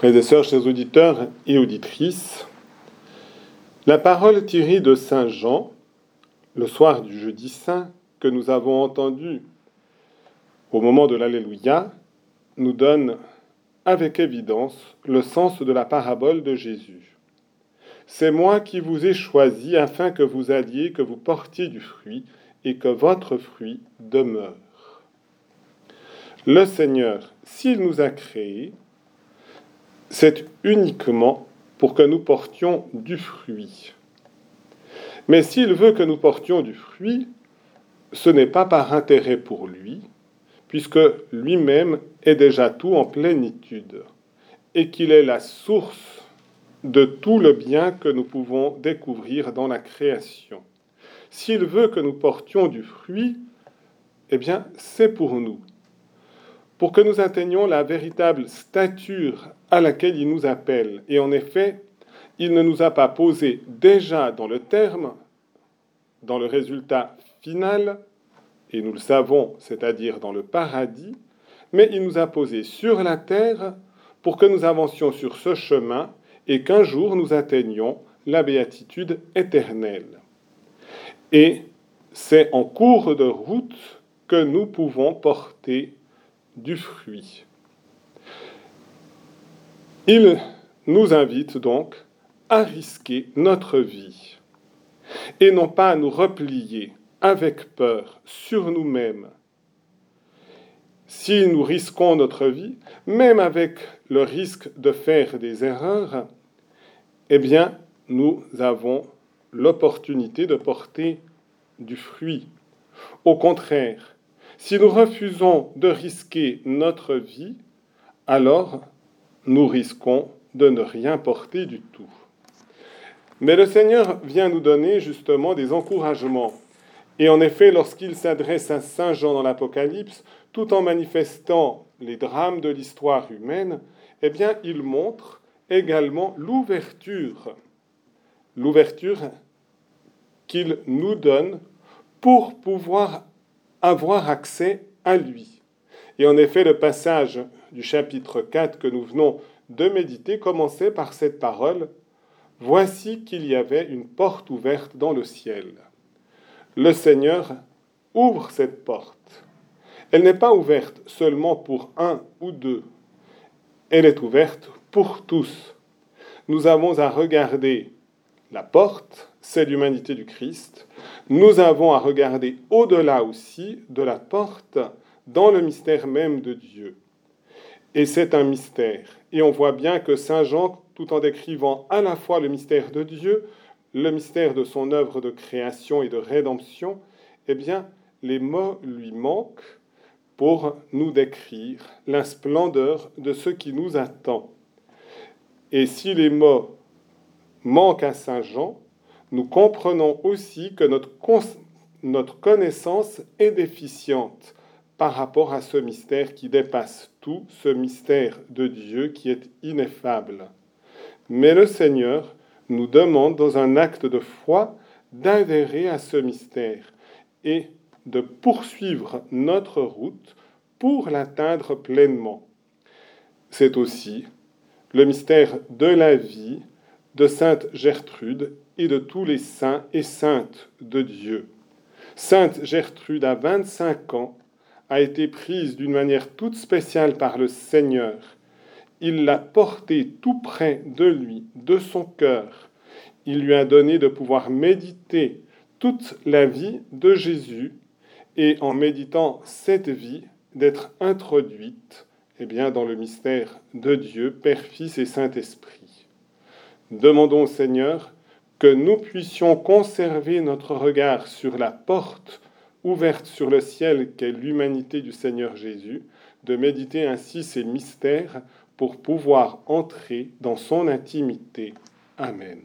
Frères et sœurs, chers auditeurs et auditrices, la parole tirée de Saint Jean, le soir du jeudi saint, que nous avons entendue au moment de l'Alléluia, nous donne avec évidence le sens de la parabole de Jésus. C'est moi qui vous ai choisi afin que vous alliez, que vous portiez du fruit et que votre fruit demeure. Le Seigneur, s'il nous a créés, c'est uniquement pour que nous portions du fruit. Mais s'il veut que nous portions du fruit, ce n'est pas par intérêt pour lui, puisque lui-même est déjà tout en plénitude, et qu'il est la source de tout le bien que nous pouvons découvrir dans la création. S'il veut que nous portions du fruit, eh bien, c'est pour nous pour que nous atteignions la véritable stature à laquelle il nous appelle. Et en effet, il ne nous a pas posé déjà dans le terme, dans le résultat final, et nous le savons, c'est-à-dire dans le paradis, mais il nous a posé sur la terre pour que nous avancions sur ce chemin et qu'un jour nous atteignions la béatitude éternelle. Et c'est en cours de route que nous pouvons porter du fruit. Il nous invite donc à risquer notre vie et non pas à nous replier avec peur sur nous-mêmes. Si nous risquons notre vie, même avec le risque de faire des erreurs, eh bien, nous avons l'opportunité de porter du fruit. Au contraire, si nous refusons de risquer notre vie, alors nous risquons de ne rien porter du tout. Mais le Seigneur vient nous donner justement des encouragements. Et en effet, lorsqu'il s'adresse à Saint Jean dans l'Apocalypse, tout en manifestant les drames de l'histoire humaine, eh bien, il montre également l'ouverture, l'ouverture qu'il nous donne pour pouvoir avoir accès à lui. Et en effet, le passage du chapitre 4 que nous venons de méditer commençait par cette parole Voici qu'il y avait une porte ouverte dans le ciel. Le Seigneur ouvre cette porte. Elle n'est pas ouverte seulement pour un ou deux. Elle est ouverte pour tous. Nous avons à regarder la porte, c'est l'humanité du Christ. Nous avons à regarder au-delà aussi de la porte dans le mystère même de Dieu. Et c'est un mystère. Et on voit bien que Saint Jean, tout en décrivant à la fois le mystère de Dieu, le mystère de son œuvre de création et de rédemption, eh bien, les mots lui manquent pour nous décrire la splendeur de ce qui nous attend. Et si les mots manquent à Saint Jean, nous comprenons aussi que notre, connaissance est déficiente par rapport à ce mystère qui dépasse tout, ce mystère de Dieu qui est ineffable. Mais le Seigneur nous demande dans un acte de foi d'adhérer à ce mystère et de poursuivre notre route pour l'atteindre pleinement. C'est aussi le mystère de la vie de Sainte Gertrude et de tous les saints et saintes de Dieu. Sainte Gertrude, à 25 ans, a été prise d'une manière toute spéciale par le Seigneur. Il l'a portée tout près de lui, de son cœur. Il lui a donné de pouvoir méditer toute la vie de Jésus et en méditant cette vie, d'être introduite eh bien, dans le mystère de Dieu, Père, Fils et Saint-Esprit. Demandons au Seigneur que nous puissions conserver notre regard sur la porte ouverte sur le ciel qu'est l'humanité du Seigneur Jésus, de méditer ainsi ces mystères pour pouvoir entrer dans son intimité. Amen.